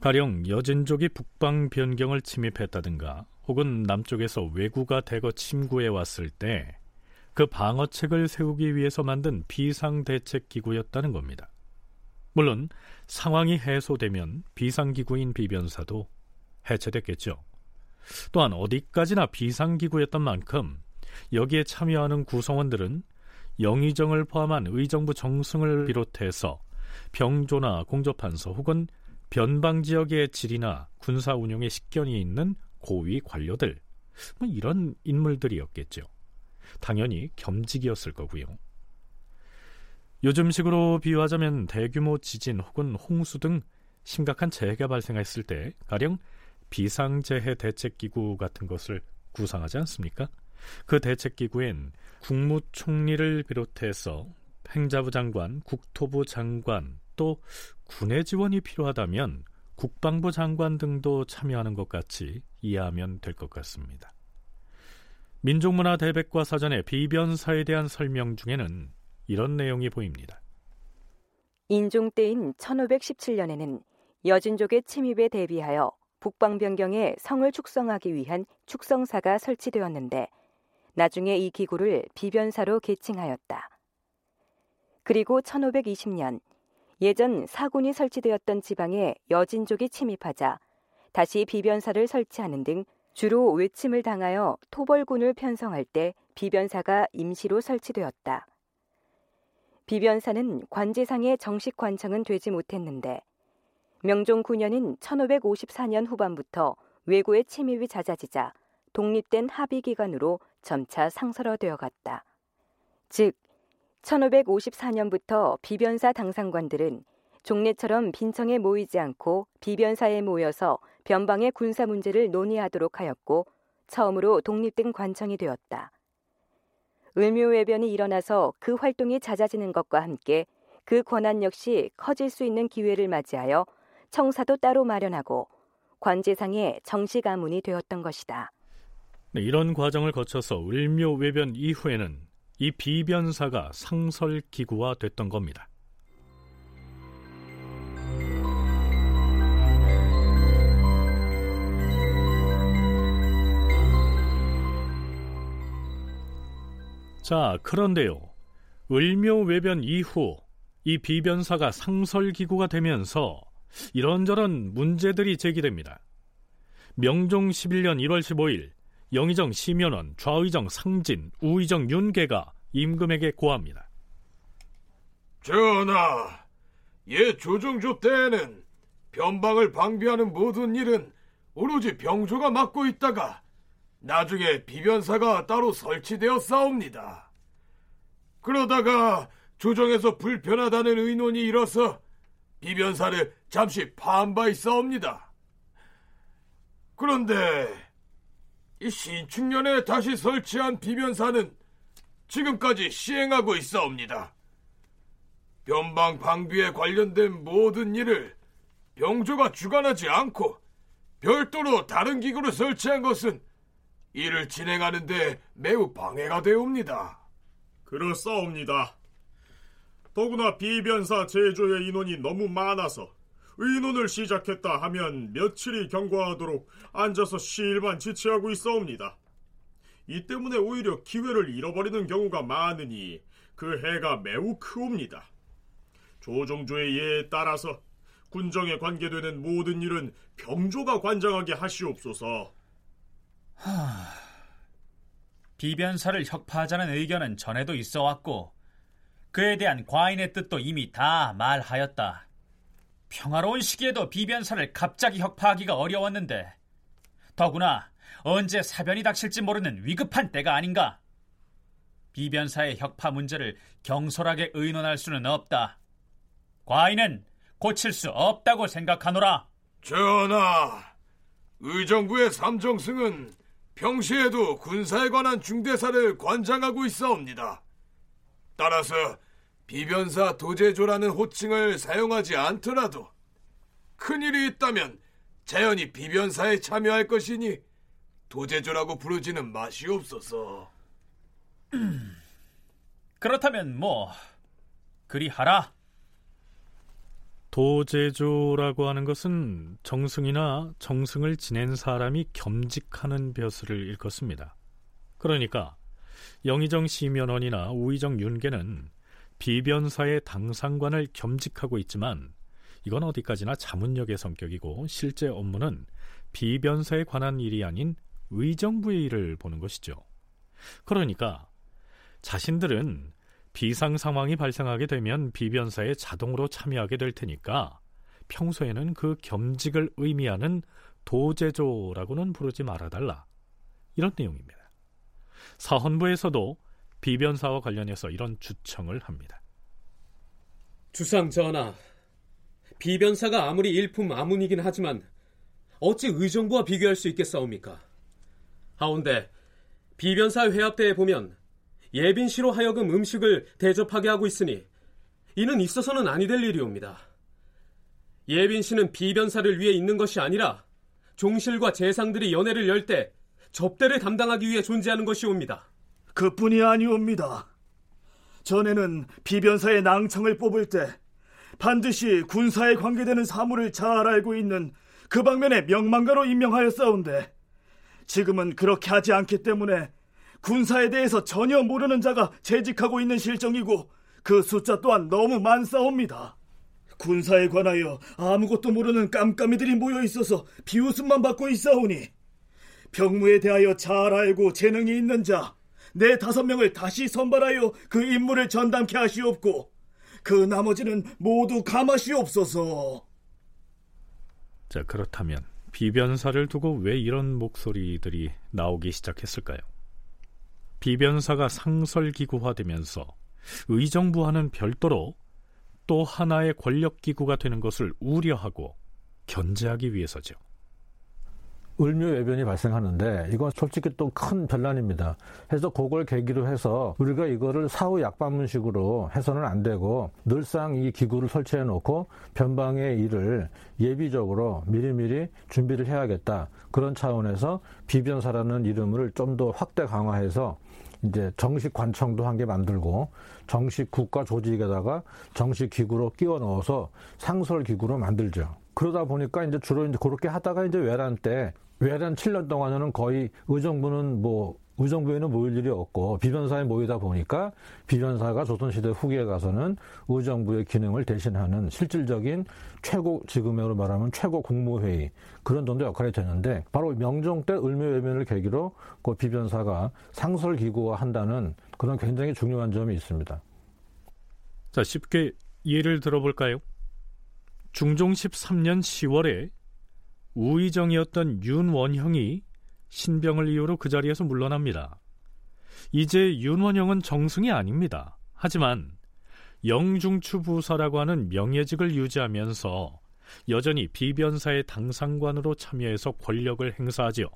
가령 여진족이 북방 변경을 침입했다든가 혹은 남쪽에서 왜구가 대거 침구해 왔을 때 그 방어책을 세우기 위해서 만든 비상대책 기구였다는 겁니다. 물론 상황이 해소되면 비상기구인 비변사도 해체됐겠죠. 또한 어디까지나 비상기구였던 만큼 여기에 참여하는 구성원들은 영의정을 포함한 의정부 정승을 비롯해서 병조나 공조판서 혹은 변방 지역의 지리나 군사 운용에 식견이 있는 고위 관료들 뭐 이런 인물들이었겠죠. 당연히 겸직이었을 거고요. 요즘식으로 비유하자면 대규모 지진 혹은 홍수 등 심각한 재해가 발생했을 때 가령 비상재해 대책기구 같은 것을 구상하지 않습니까? 그 대책기구엔 국무총리를 비롯해서 행자부 장관, 국토부 장관, 또 군의 지원이 필요하다면 국방부 장관 등도 참여하는 것 같이 이해하면 될 것 같습니다. 민족문화 대백과 사전의 비변사에 대한 설명 중에는 이런 내용이 보입니다. 인종 때인 1517년에는 여진족의 침입에 대비하여 북방 변경에 성을 축성하기 위한 축성사가 설치되었는데 나중에 이 기구를 비변사로 계칭하였다. 그리고 1520년 예전 사군이 설치되었던 지방에 여진족이 침입하자 다시 비변사를 설치하는 등 주로 외침을 당하여 토벌군을 편성할 때 비변사가 임시로 설치되었다. 비변사는 관제상의 정식 관청은 되지 못했는데 명종 9년인 1554년 후반부터 외고의 침입이 잦아지자 독립된 합의기관으로 점차 상설화되어 갔다. 즉 1554년부터 비변사 당상관들은 종래처럼 빈청에 모이지 않고 비변사에 모여서 변방의 군사 문제를 논의하도록 하였고 처음으로 독립된 관청이 되었다. 을묘외변이 일어나서 그 활동이 잦아지는 것과 함께 그 권한 역시 커질 수 있는 기회를 맞이하여 청사도 따로 마련하고 관제상의 정식 가문이 되었던 것이다. 네, 이런 과정을 거쳐서 을묘 외변 이후에는 이 비변사가 상설 기구화 됐던 겁니다. 자, 그런데요. 을묘 외변 이후 이 비변사가 상설 기구가 되면서 이런저런 문제들이 제기됩니다. 명종 11년 1월 15일 영의정 심연원, 좌의정 상진, 우의정 윤계가 임금에게 고합니다. 전하, 예 조정조 때에는 변방을 방비하는 모든 일은 오로지 병조가 맡고 있다가 나중에 비변사가 따로 설치되어 싸웁니다. 그러다가 조정에서 불편하다는 의논이 일어서 비변사를 잠시 파한 바 있사옵니다. 그런데 이 신축년에 다시 설치한 비변사는 지금까지 시행하고 있사옵니다. 변방 방비에 관련된 모든 일을 병조가 주관하지 않고 별도로 다른 기구를 설치한 것은 일을 진행하는데 매우 방해가 되옵니다. 그렇사옵니다. 더구나 비변사 제조의 인원이 너무 많아서 의논을 시작했다 하면 며칠이 경과하도록 앉아서 시일만 지체하고 있어옵니다. 이 때문에 오히려 기회를 잃어버리는 경우가 많으니 그 해가 매우 크옵니다. 조종조의 예에 따라서 군정에 관계되는 모든 일은 병조가 관장하게 하시옵소서. 하... 비변사를 혁파하자는 의견은 전에도 있어 왔고 그에 대한 과인의 뜻도 이미 다 말하였다. 평화로운 시기에도 비변사를 갑자기 혁파하기가 어려웠는데 더구나 언제 사변이 닥칠지 모르는 위급한 때가 아닌가. 비변사의 혁파 문제를 경솔하게 의논할 수는 없다. 과인은 고칠 수 없다고 생각하노라. 전하, 의정부의 삼정승은 평시에도 군사에 관한 중대사를 관장하고 있사옵니다. 따라서 비변사 도제조라는 호칭을 사용하지 않더라도 큰일이 있다면 자연히 비변사에 참여할 것이니 도제조라고 부르지는 마시옵소서. [clears throat] 그렇다면 뭐 그리하라. 도제조라고 하는 것은 정승이나 정승을 지낸 사람이 겸직하는 벼슬을 일컫습니다. 그러니까 영의정 시면원이나 우의정 윤계는 비변사의 당상관을 겸직하고 있지만 이건 어디까지나 자문력의 성격이고 실제 업무는 비변사에 관한 일이 아닌 의정부의 일을 보는 것이죠. 그러니까 자신들은 비상 상황이 발생하게 되면 비변사에 자동으로 참여하게 될 테니까 평소에는 그 겸직을 의미하는 도제조라고는 부르지 말아달라. 이런 내용입니다. 사헌부에서도 비변사와 관련해서 이런 주청을 합니다. 주상 전하, 비변사가 아무리 일품 아문이긴 하지만 어찌 의정부와 비교할 수 있겠사옵니까? 하운데 비변사 회합대에 보면 예빈 씨로 하여금 음식을 대접하게 하고 있으니 이는 있어서는 아니 될 일이옵니다. 예빈 씨는 비변사를 위해 있는 것이 아니라 종실과 재상들이 연회를 열 때 접대를 담당하기 위해 존재하는 것이옵니다. 그뿐이 아니옵니다. 전에는 비변사의 낭청을 뽑을 때 반드시 군사에 관계되는 사물을 잘 알고 있는 그 방면의 명망가로 임명하였사온데 지금은 그렇게 하지 않기 때문에 군사에 대해서 전혀 모르는 자가 재직하고 있는 실정이고 그 숫자 또한 너무 많사옵니다. 군사에 관하여 아무것도 모르는 깜깜이들이 모여 있어서 비웃음만 받고 있사오니 병무에 대하여 잘 알고 재능이 있는 자, 네 다섯 명을 다시 선발하여 그 임무를 전담케 하시옵고 그 나머지는 모두 감하시옵소서. 자, 그렇다면 비변사를 두고 왜 이런 목소리들이 나오기 시작했을까요? 비변사가 상설기구화되면서 의정부와는 별도로 또 하나의 권력기구가 되는 것을 우려하고 견제하기 위해서죠. 을묘외변이 발생하는데 이건 솔직히 또 큰 변란입니다. 해서 그걸 계기로 해서 우리가 이거를 사후 약방문식으로 해서는 안 되고 늘상 이 기구를 설치해 놓고 변방의 일을 예비적으로 미리미리 준비를 해야겠다. 그런 차원에서 비변사라는 이름을 좀 더 확대 강화해서 이제 정식 관청도 한 개 만들고 정식 국가 조직에다가 정식 기구로 끼워 넣어서 상설 기구로 만들죠. 그러다 보니까 이제 주로 이제 그렇게 하다가 이제 외란 때 외란 7년 동안에는 거의 의정부는 뭐 의정부에는 모일 일이 없고 비변사에 모이다 보니까 비변사가 조선시대 후기에 가서는 의정부의 기능을 대신하는 실질적인 최고 지금으로 말하면 최고 국무회의 그런 정도 역할이 되는데 바로 명종 때 을묘외변을 계기로 그 비변사가 상설 기구화 한다는 그런 굉장히 중요한 점이 있습니다. 자 쉽게 예를 들어볼까요? 중종 13년 10월에 우의정이었던 윤원형이 신병을 이유로 그 자리에서 물러납니다. 이제 윤원형은 정승이 아닙니다. 하지만 영중추 부사라고 하는 명예직을 유지하면서 여전히 비변사의 당상관으로 참여해서 권력을 행사하지요.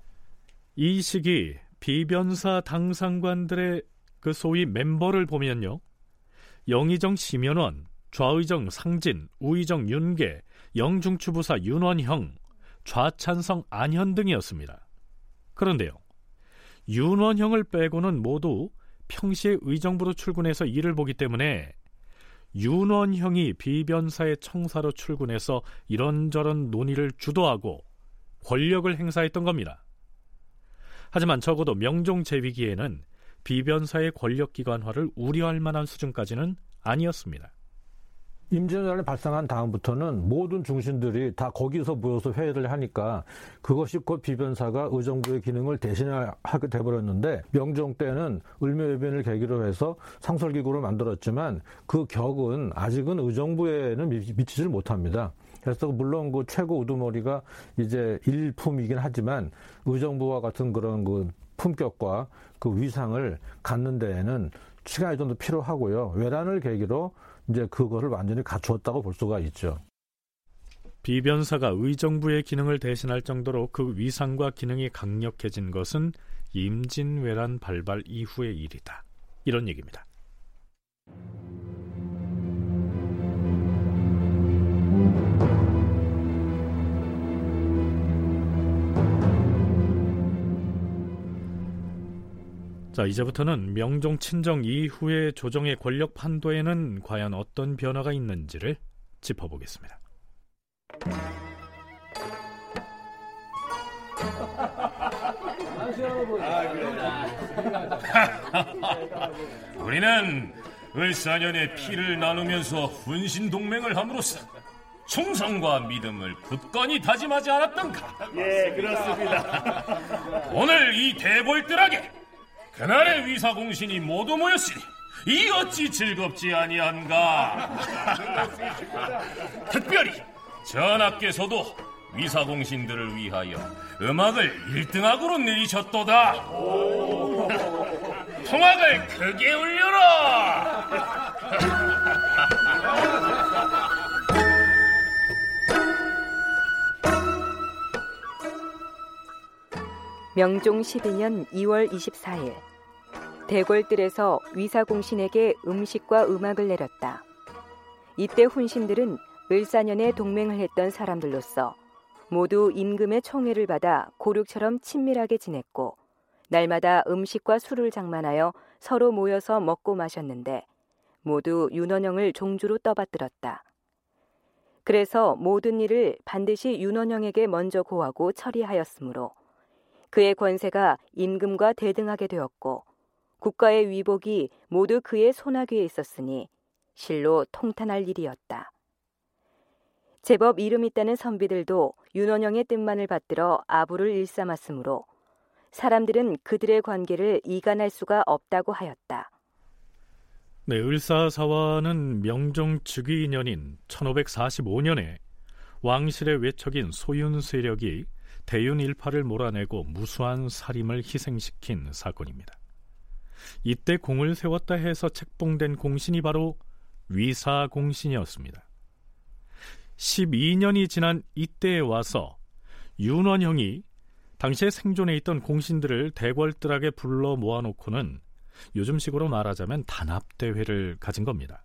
이 시기 비변사 당상관들의 그 소위 멤버를 보면요. 영의정 심연원, 좌의정 상진, 우의정 윤계, 영중추부사 윤원형, 좌찬성 안현 등이었습니다. 그런데요. 윤원형을 빼고는 모두 평시에 의정부로 출근해서 일을 보기 때문에 윤원형이 비변사의 청사로 출근해서 이런저런 논의를 주도하고 권력을 행사했던 겁니다. 하지만 적어도 명종 제위기에는 비변사의 권력기관화를 우려할 만한 수준까지는 아니었습니다. 임진왜란이 발생한 다음부터는 모든 중신들이 다 거기서 모여서 회의를 하니까 그것이 곧 비변사가 의정부의 기능을 대신하게 돼버렸는데 명종 때는 을묘외변을 계기로 해서 상설기구를 만들었지만 그 격은 아직은 의정부에는 미치질 못합니다. 그래서 물론 그 최고 우두머리가 이제 일품이긴 하지만 의정부와 같은 그런 그 품격과 그 위상을 갖는 데에는 시간이 좀 더 필요하고요. 외란을 계기로 이제 그거를 완전히 갖추었다고 볼 수가 있죠. 비변사가 의정부의 기능을 대신할 정도로 그 위상과 기능이 강력해진 것은 임진왜란 발발 이후의 일이다. 이런 얘기입니다. 자, 이제부터는 명종 친정 이후의 조정의 권력 판도에는 과연 어떤 변화가 있는지를 짚어보겠습니다. [laughs] 우리는 을사년의 피를 나누면서 훈신 동맹을 함으로써 충성과 믿음을 굳건히 다짐하지 않았던가? 예, 그렇습니다. 오늘 이 대골들에게 그날의 위사공신이 모두 모였으니 이 어찌 즐겁지 아니한가? [laughs] 특별히 전하께서도 위사공신들을 위하여 음악을 1등악으로 내리셨도다. [laughs] 통악을 크게 울려라 [laughs] 명종 12년 2월 24일 대궐들에서 위사공신에게 음식과 음악을 내렸다. 이때 훈신들은 을사년에 동맹을 했던 사람들로서 모두 임금의 총애를 받아 고륙처럼 친밀하게 지냈고 날마다 음식과 술을 장만하여 서로 모여서 먹고 마셨는데 모두 윤원영을 종주로 떠받들었다. 그래서 모든 일을 반드시 윤원영에게 먼저 고하고 처리하였으므로 그의 권세가 임금과 대등하게 되었고 국가의 위복이 모두 그의 손아귀에 있었으니 실로 통탄할 일이었다. 제법 이름 있다는 선비들도 윤원영의 뜻만을 받들어 아부를 일삼았으므로 사람들은 그들의 관계를 이간할 수가 없다고 하였다. 네, 을사사화는 명종 즉위 년인 1545년에 왕실의 외척인 소윤 세력이 대윤 일파를 몰아내고 무수한 살림을 희생시킨 사건입니다. 이때 공을 세웠다 해서 책봉된 공신이 바로 위사 공신이었습니다. 12년이 지난 이때에 와서 윤원형이 당시에 생존해 있던 공신들을 대궐뜰하게 불러 모아놓고는 요즘식으로 말하자면 단합대회를 가진 겁니다.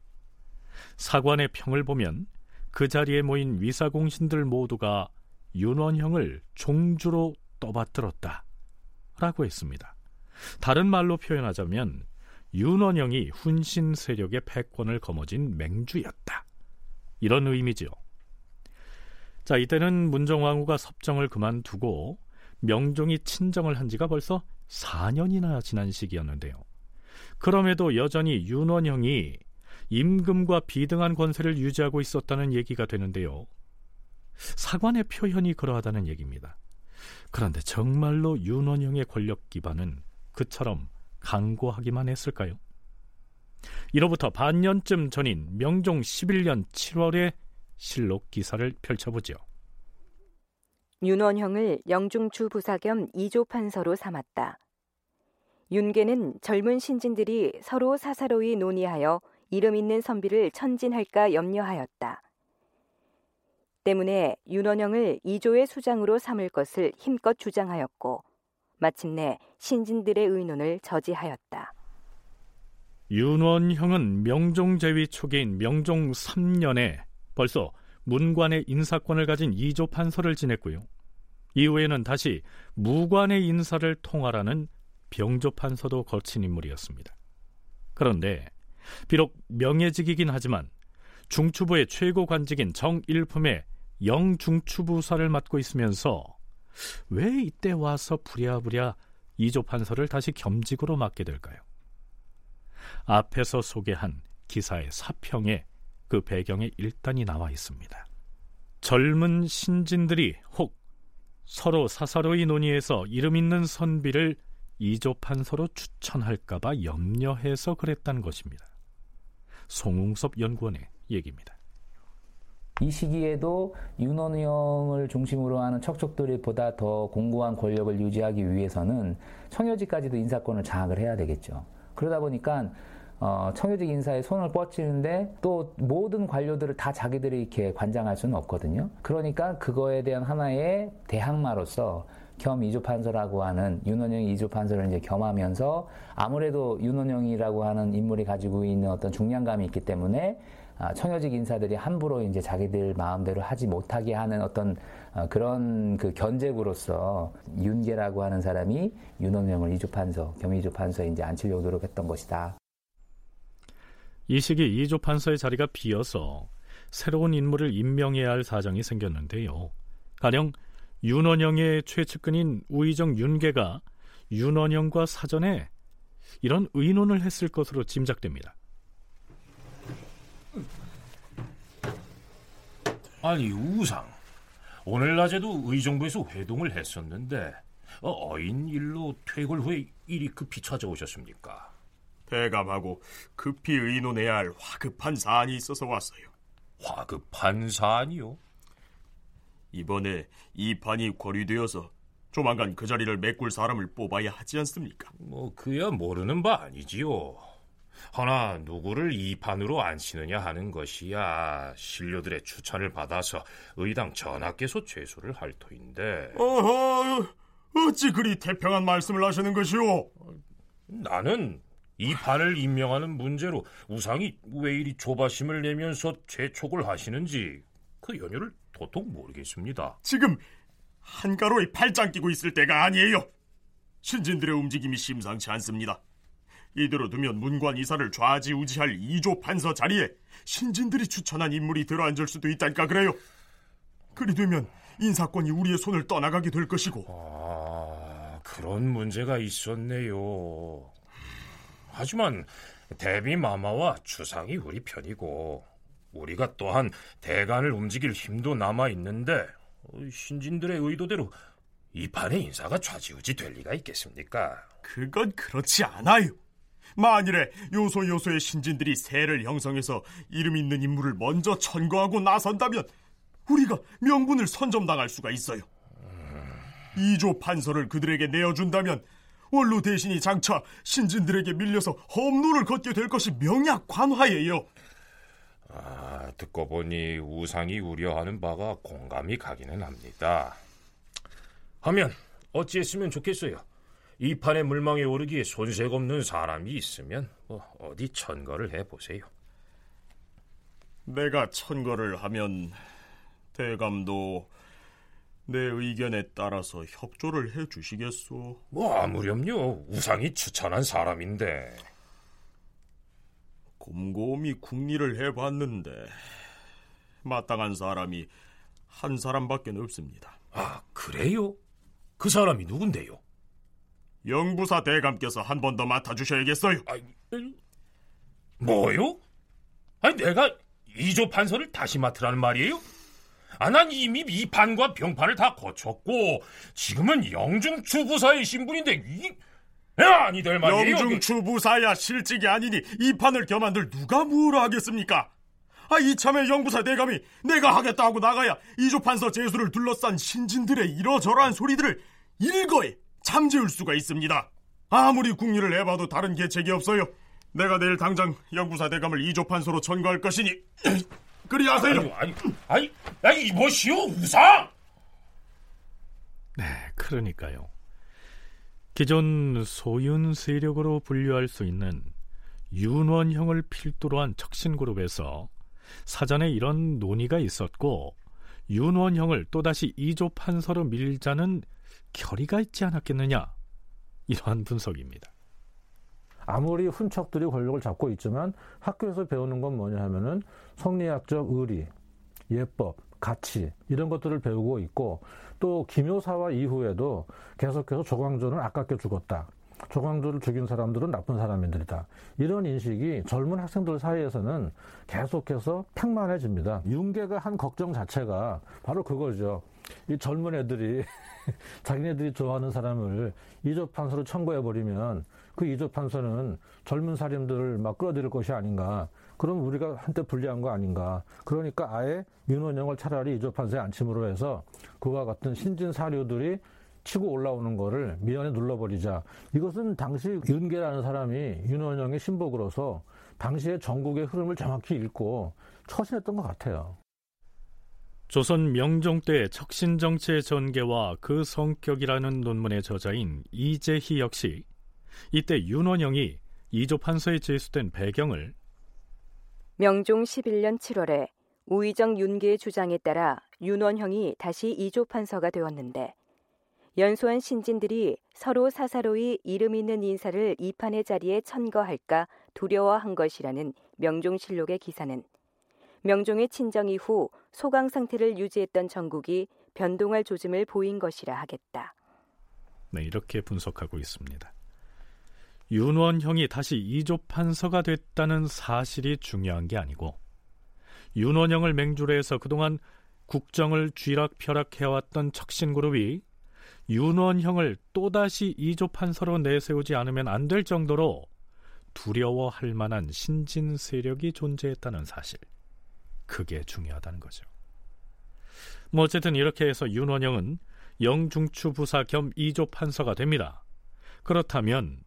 사관의 평을 보면 그 자리에 모인 위사공신들 모두가 윤원형을 종주로 떠받들었다. 라고 했습니다. 다른 말로 표현하자면 윤원형이 훈신 세력의 패권을 거머쥔 맹주였다. 이런 의미지요. 자, 이때는 문정왕후가 섭정을 그만두고 명종이 친정을 한 지가 벌써 4년이나 지난 시기였는데요. 그럼에도 여전히 윤원형이 임금과 비등한 권세를 유지하고 있었다는 얘기가 되는데요. 사관의 표현이 그러하다는 얘기입니다. 그런데 정말로 윤원형의 권력 기반은 그처럼 강고하기만 했을까요? 이로부터 반년쯤 전인 명종 11년 7월의 실록 기사를 펼쳐보죠. 윤원형을 영중주 부사 겸 이조 판서로 삼았다. 윤계는 젊은 신진들이 서로 사사로이 논의하여 이름 있는 선비를 천진할까 염려하였다. 때문에 윤원영을 이조의 수장으로 삼을 것을 힘껏 주장하였고 마침내 신진들의 의논을 저지하였다. 윤원형은 명종 제위 초기인 명종 3년에 벌써 문관의 인사권을 가진 이조 판서를 지냈고요. 이후에는 다시 무관의 인사를 통하라는 병조 판서도 거친 인물이었습니다. 그런데 비록 명예직이긴 하지만 중추부의 최고 관직인 정일품의 영중추부사를 맡고 있으면서 왜 이때 와서 부랴부랴 이조 판서를 다시 겸직으로 맡게 될까요? 앞에서 소개한 기사의 사평에 그 배경에 일단이 나와 있습니다. 젊은 신진들이 혹 서로 사사로이 논의해서 이름 있는 선비를 이조 판서로 추천할까봐 염려해서 그랬다는 것입니다. 송웅섭 연구원의 얘기입니다. 이 시기에도 윤원영을 중심으로 하는 척척들이 보다 더 공고한 권력을 유지하기 위해서는 청여직까지도 인사권을 장악을 해야 되겠죠. 그러다 보니까 어, 청여직 인사에 손을 뻗치는데 또 모든 관료들을 다 자기들이 이렇게 관장할 수는 없거든요. 그러니까 그거에 대한 하나의 대항마로서 겸 이주판서라고 하는 윤원영 이주판서를 이제 겸하면서 아무래도 윤원영이라고 하는 인물이 가지고 있는 어떤 중량감이 있기 때문에 아, 청여직 인사들이 함부로 이제 자기들 마음대로 하지 못하게 하는 어떤 어, 그런 그 견제구로서 윤계라고 하는 사람이 윤원영을 이주판서, 겸이주판서에 이제 앉히려고 노력했던 것이다. 이 시기 이조 판서의 자리가 비어서 새로운 인물을 임명해야 할 사정이 생겼는데요. 가령 윤원영의 최측근인 우의정 윤계가 윤원영과 사전에 이런 의논을 했을 것으로 짐작됩니다. 아니 우상 오늘 낮에도 의정부에서 회동을 했었는데 어, 인 일로 퇴골 후에 일이 급히 찾아오셨습니까? 대감하고 급히 의논해야 할 화급한 사안이 있어서 왔어요. 화급한 사안이요? 이번에 이 판이 거리되어서 조만간 그 자리를 메꿀 사람을 뽑아야 하지 않습니까? 뭐 그야 모르는 바 아니지요. 허나 누구를 이 판으로 안시느냐 하는 것이야 신료들의 추천을 받아서 의당 전하께서 최소를 할 터인데. 어허, 어찌 그리 태평한 말씀을 하시는 것이오? 나는 이 판을 임명하는 문제로 우상이 왜 이리 조바심을 내면서 재촉을 하시는지 그 연유를 도통 모르겠습니다. 지금 한가로이 팔짱 끼고 있을 때가 아니에요. 신진들의 움직임이 심상치 않습니다. 이대로 두면 문관 이사를 좌지우지할 이조 판서 자리에 신진들이 추천한 인물이 들어앉을 수도 있다니까 그래요. 그리 되면 인사권이 우리의 손을 떠나가게 될 것이고. 아, 그런 문제가 있었네요. 하지만 대비 마마와 주상이 우리 편이고 우리가 또한 대간을 움직일 힘도 남아 있는데 신진들의 의도대로 이 판의 인사가 좌지우지 될 리가 있겠습니까? 그건 그렇지 않아요. 만일에 요소 요소의 신진들이 세를 형성해서 이름 있는 인물을 먼저 천거하고 나선다면 우리가 명분을 선점당할 수가 있어요. 이조 판서를 그들에게 내어준다면 원로 대신이 장차 신진들에게 밀려서 험로를 걷게 될 것이 명약 관화예요. 아, 듣고 보니 우상이 우려하는 바가 공감이 가기는 합니다. 하면 어찌했으면 좋겠어요. 이 판의 물망에 오르기에 손색 없는 사람이 있으면 뭐 어디 천거를 해보세요. 내가 천거를 하면 대감도 내 의견에 따라서 협조를 해 주시겠소? 뭐 아무렴요. 우상이 추천한 사람인데. 곰곰이 궁리를 해봤는데 마땅한 사람이 한 사람밖에 없습니다. 아 그래요? 그 사람이 누군데요? 영부사 대감께서 한 번 더 맡아주셔야겠어요. 아, 뭐요? 아니 내가 이조 판서를 다시 맡으라는 말이에요? 아, 난 이미 이 판과 병판을 다 거쳤고 지금은 영중추부사의 신분인데 이 아니 될 말이에요. 영중추부사야 실직이 아니니 이 판을 겸한들 누가 뭐라 하겠습니까? 아 이참에 영부사 대감이 내가 하겠다 하고 나가야 이조 판서 제수를 둘러싼 신진들의 이러저러한 소리들을 일거에 잠재울 수가 있습니다. 아무리 궁리를 해봐도 다른 계책이 없어요. 내가 내일 당장 영부사 대감을 이조 판서로 전거할 것이니 [clears throat] 그리하세요. 아니, 아니, 아니, 이보시오, 우상! 네, 그러니까요. 기존 소윤 세력으로 분류할 수 있는 윤원형을 필두로 한 척신그룹에서 사전에 이런 논의가 있었고 윤원형을 또다시 이조 판서로 밀자는 결의가 있지 않았겠느냐 이러한 분석입니다. 아무리 훈척들이 권력을 잡고 있지만 학교에서 배우는 건 뭐냐 하면은 성리학적 의리, 예법, 가치 이런 것들을 배우고 있고 또 김효사와 이후에도 계속해서 조광조는 아깝게 죽었다. 조광조를 죽인 사람들은 나쁜 사람들이다. 이런 인식이 젊은 학생들 사이에서는 계속해서 팽만해집니다. 윤계가 한 걱정 자체가 바로 그거죠. 이 젊은 애들이 [laughs] 자기네들이 좋아하는 사람을 이조 판서로 청구해 버리면 그 이조 판서는 젊은 사람들을 막 끌어들일 것이 아닌가. 그럼 우리가 한때 불리한 거 아닌가. 그러니까 아예 윤원영을 차라리 이조 판서에 안침으로 해서 그와 같은 신진 사료들이 치고 올라오는 거를 미연에 눌러버리자. 이것은 당시 윤계라는 사람이 윤원영의 신복으로서 당시의 전국의 흐름을 정확히 읽고 처신했던 것 같아요. 조선 명종 때 척신 정치의 전개와 그 성격이라는 논문의 저자인 이재희 역시 이때 윤원영이 이조 판서에 제수된 배경을 명종 11년 7월에 우의정 윤계의 주장에 따라 윤원형이 다시 이조 판서가 되었는데 연소한 신진들이 서로 사사로이 이름 있는 인사를 이 판의 자리에 천거할까 두려워한 것이라는 명종실록의 기사는 명종의 친정 이후 소강 상태를 유지했던 전국이 변동할 조짐을 보인 것이라 하겠다. 네, 이렇게 분석하고 있습니다. 윤원형이 다시 이조 판서가 됐다는 사실이 중요한 게 아니고 윤원형을 맹주로 해서 그동안 국정을 쥐락펴락해왔던 척신그룹이 윤원형을 또다시 이조 판서로 내세우지 않으면 안 될 정도로 두려워할 만한 신진 세력이 존재했다는 사실. 그게 중요하다는 거죠. 뭐 어쨌든 이렇게 해서 윤원영은 영중추 부사 겸 이조 판서가 됩니다. 그렇다면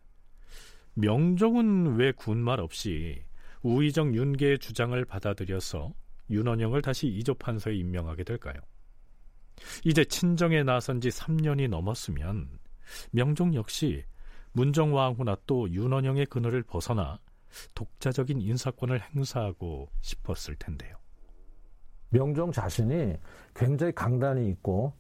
명종은 왜 군말 없이 우의정 윤계의 주장을 받아들여서 윤원영을 다시 이조 판서에 임명하게 될까요? 이제 친정에 나선 지 3년이 넘었으면 명종 역시 문정왕후나 또 윤원영의 그늘을 벗어나 독자적인 인사권을 행사하고 싶었을 텐데요. 명종 자신이 굉장히 강단이 있고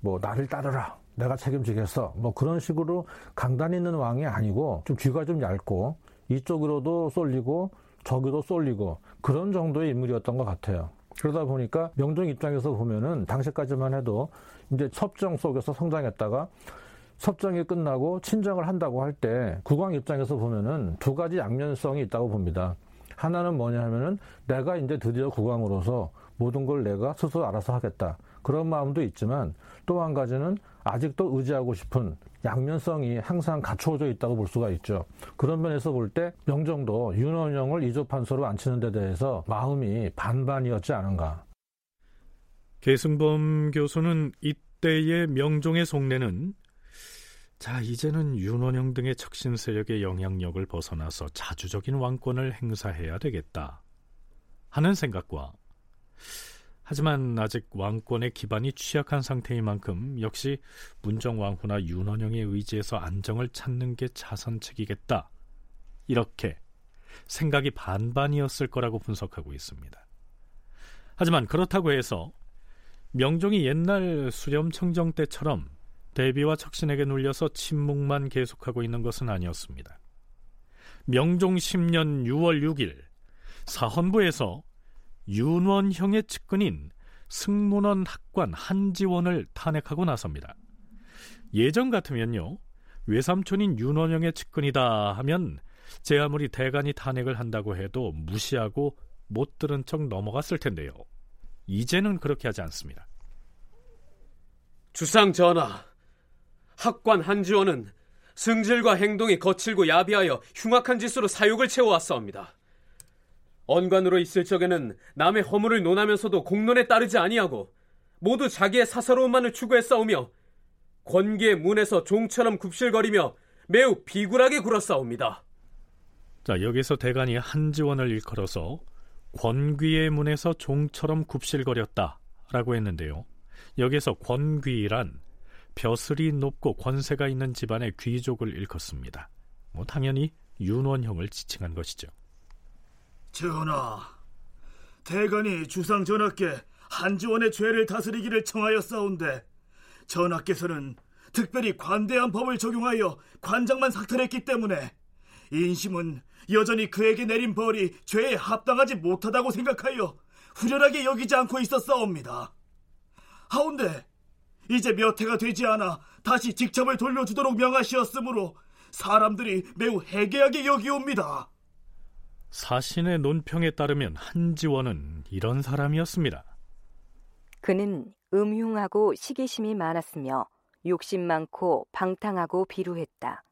뭐 나를 따르라 내가 책임지겠어 뭐 그런 식으로 강단 있는 왕이 아니고 좀 귀가 좀 얇고 이쪽으로도 쏠리고 저기도 쏠리고 그런 정도의 인물이었던 것 같아요. 그러다 보니까 명종 입장에서 보면은 당시까지만 해도 이제 섭정 속에서 성장했다가 섭정이 끝나고 친정을 한다고 할 때 국왕 입장에서 보면은 두 가지 양면성이 있다고 봅니다. 하나는 뭐냐 하면은 내가 이제 드디어 국왕으로서 모든 걸 내가 스스로 알아서 하겠다. 그런 마음도 있지만 또 한 가지는 아직도 의지하고 싶은 양면성이 항상 갖추어져 있다고 볼 수가 있죠. 그런 면에서 볼 때 명정도 윤원영을 이조판서로 앉히는 데 대해서 마음이 반반이었지 않은가. 계승범 교수는 이때의 명종의 속내는 자, 이제는 윤원영 등의 척신 세력의 영향력을 벗어나서 자주적인 왕권을 행사해야 되겠다. 하는 생각과 하지만 아직 왕권의 기반이 취약한 상태인 만큼 역시 문정왕후나 윤원영의 의지에서 안정을 찾는 게 자선책이겠다. 이렇게 생각이 반반이었을 거라고 분석하고 있습니다. 하지만 그렇다고 해서 명종이 옛날 수렴청정 때처럼 대비와 척신에게 눌려서 침묵만 계속하고 있는 것은 아니었습니다. 명종 10년 6월 6일 사헌부에서 윤원형의 측근인 승문원 학관 한지원을 탄핵하고 나섭니다. 예전 같으면요. 외삼촌인 윤원형의 측근이다 하면 제 아무리 대간이 탄핵을 한다고 해도 무시하고 못 들은 척 넘어갔을 텐데요. 이제는 그렇게 하지 않습니다. 주상 전하, 학관 한지원은 승질과 행동이 거칠고 야비하여 흉악한 짓으로 사욕을 채워왔사옵니다. 언관으로 있을 적에는 남의 허물을 논하면서도 공론에 따르지 아니하고 모두 자기의 사사로움만을 추구했사오며 권기의 문에서 종처럼 굽실거리며 매우 비굴하게 굴었사옵니다. 자, 여기서 대간이 한지원을 일컬어서 권귀의 문에서 종처럼 굽실거렸다라고 했는데요. 여기서 권귀란 벼슬이 높고 권세가 있는 집안의 귀족을 일컫습니다. 뭐 당연히 윤원형을 지칭한 것이죠. 전하, 대간이 주상 전하께 한지원의 죄를 다스리기를 청하였사온데 전하께서는 특별히 관대한 법을 적용하여 관장만 삭탈했기 때문에 인심은 여전히 그에게 내린 벌이 죄에 합당하지 못하다고 생각하여 후련하게 여기지 않고 있었사옵니다. 하운데 이제 몇 해가 되지 않아 다시 직첩을 돌려주도록 명하시었으므로 사람들이 매우 해괴하게 여기옵니다. 사신의 논평에 따르면 한지원은 이런 사람이었습니다. 그는 음흉하고 시기심이 많았으며 욕심 많고 방탕하고 비루했다.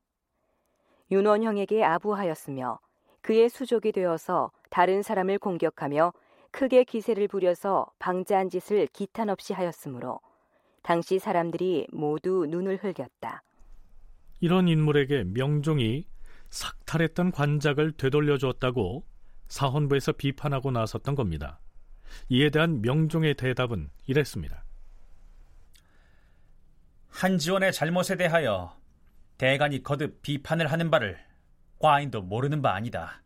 윤원형에게 아부하였으며 그의 수족이 되어서 다른 사람을 공격하며 크게 기세를 부려서 방자한 짓을 기탄 없이 하였으므로 당시 사람들이 모두 눈을 흘겼다. 이런 인물에게 명종이 삭탈했던 관작을 되돌려 줬다고 사헌부에서 비판하고 나섰던 겁니다. 이에 대한 명종의 대답은 이랬습니다. 한지원의 잘못에 대하여 대간이 거듭 비판을 하는 바를 과인도 모르는 바 아니다.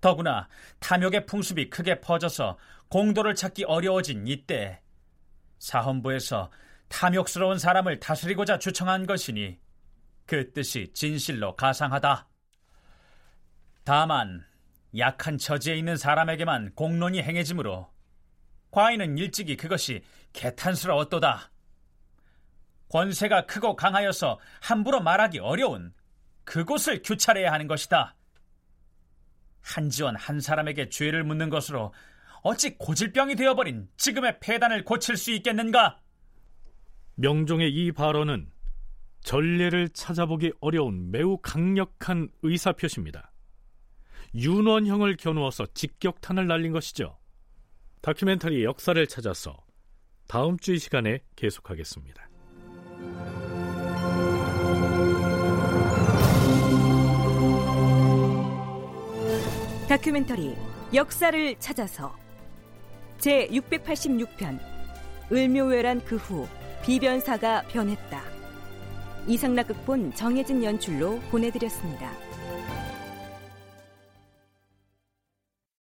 더구나 탐욕의 풍습이 크게 퍼져서 공도를 찾기 어려워진 이때 사헌부에서 탐욕스러운 사람을 다스리고자 추청한 것이니 그 뜻이 진실로 가상하다. 다만 약한 처지에 있는 사람에게만 공론이 행해지므로 과인은 일찍이 그것이 개탄스러웠도다. 권세가 크고 강하여서 함부로 말하기 어려운 그곳을 규찰해야 하는 것이다. 한지원 한 사람에게 죄를 묻는 것으로 어찌 고질병이 되어버린 지금의 폐단을 고칠 수 있겠는가? 명종의 이 발언은 전례를 찾아보기 어려운 매우 강력한 의사표시입니다. 윤원형을 겨누어서 직격탄을 날린 것이죠. 다큐멘터리 역사를 찾아서 다음 주 이 시간에 계속하겠습니다. 다큐멘터리 역사를 찾아서 제 686편 을묘회란 그 후 비변사가 변했다. 이상락 극본 정혜진 연출로 보내드렸습니다.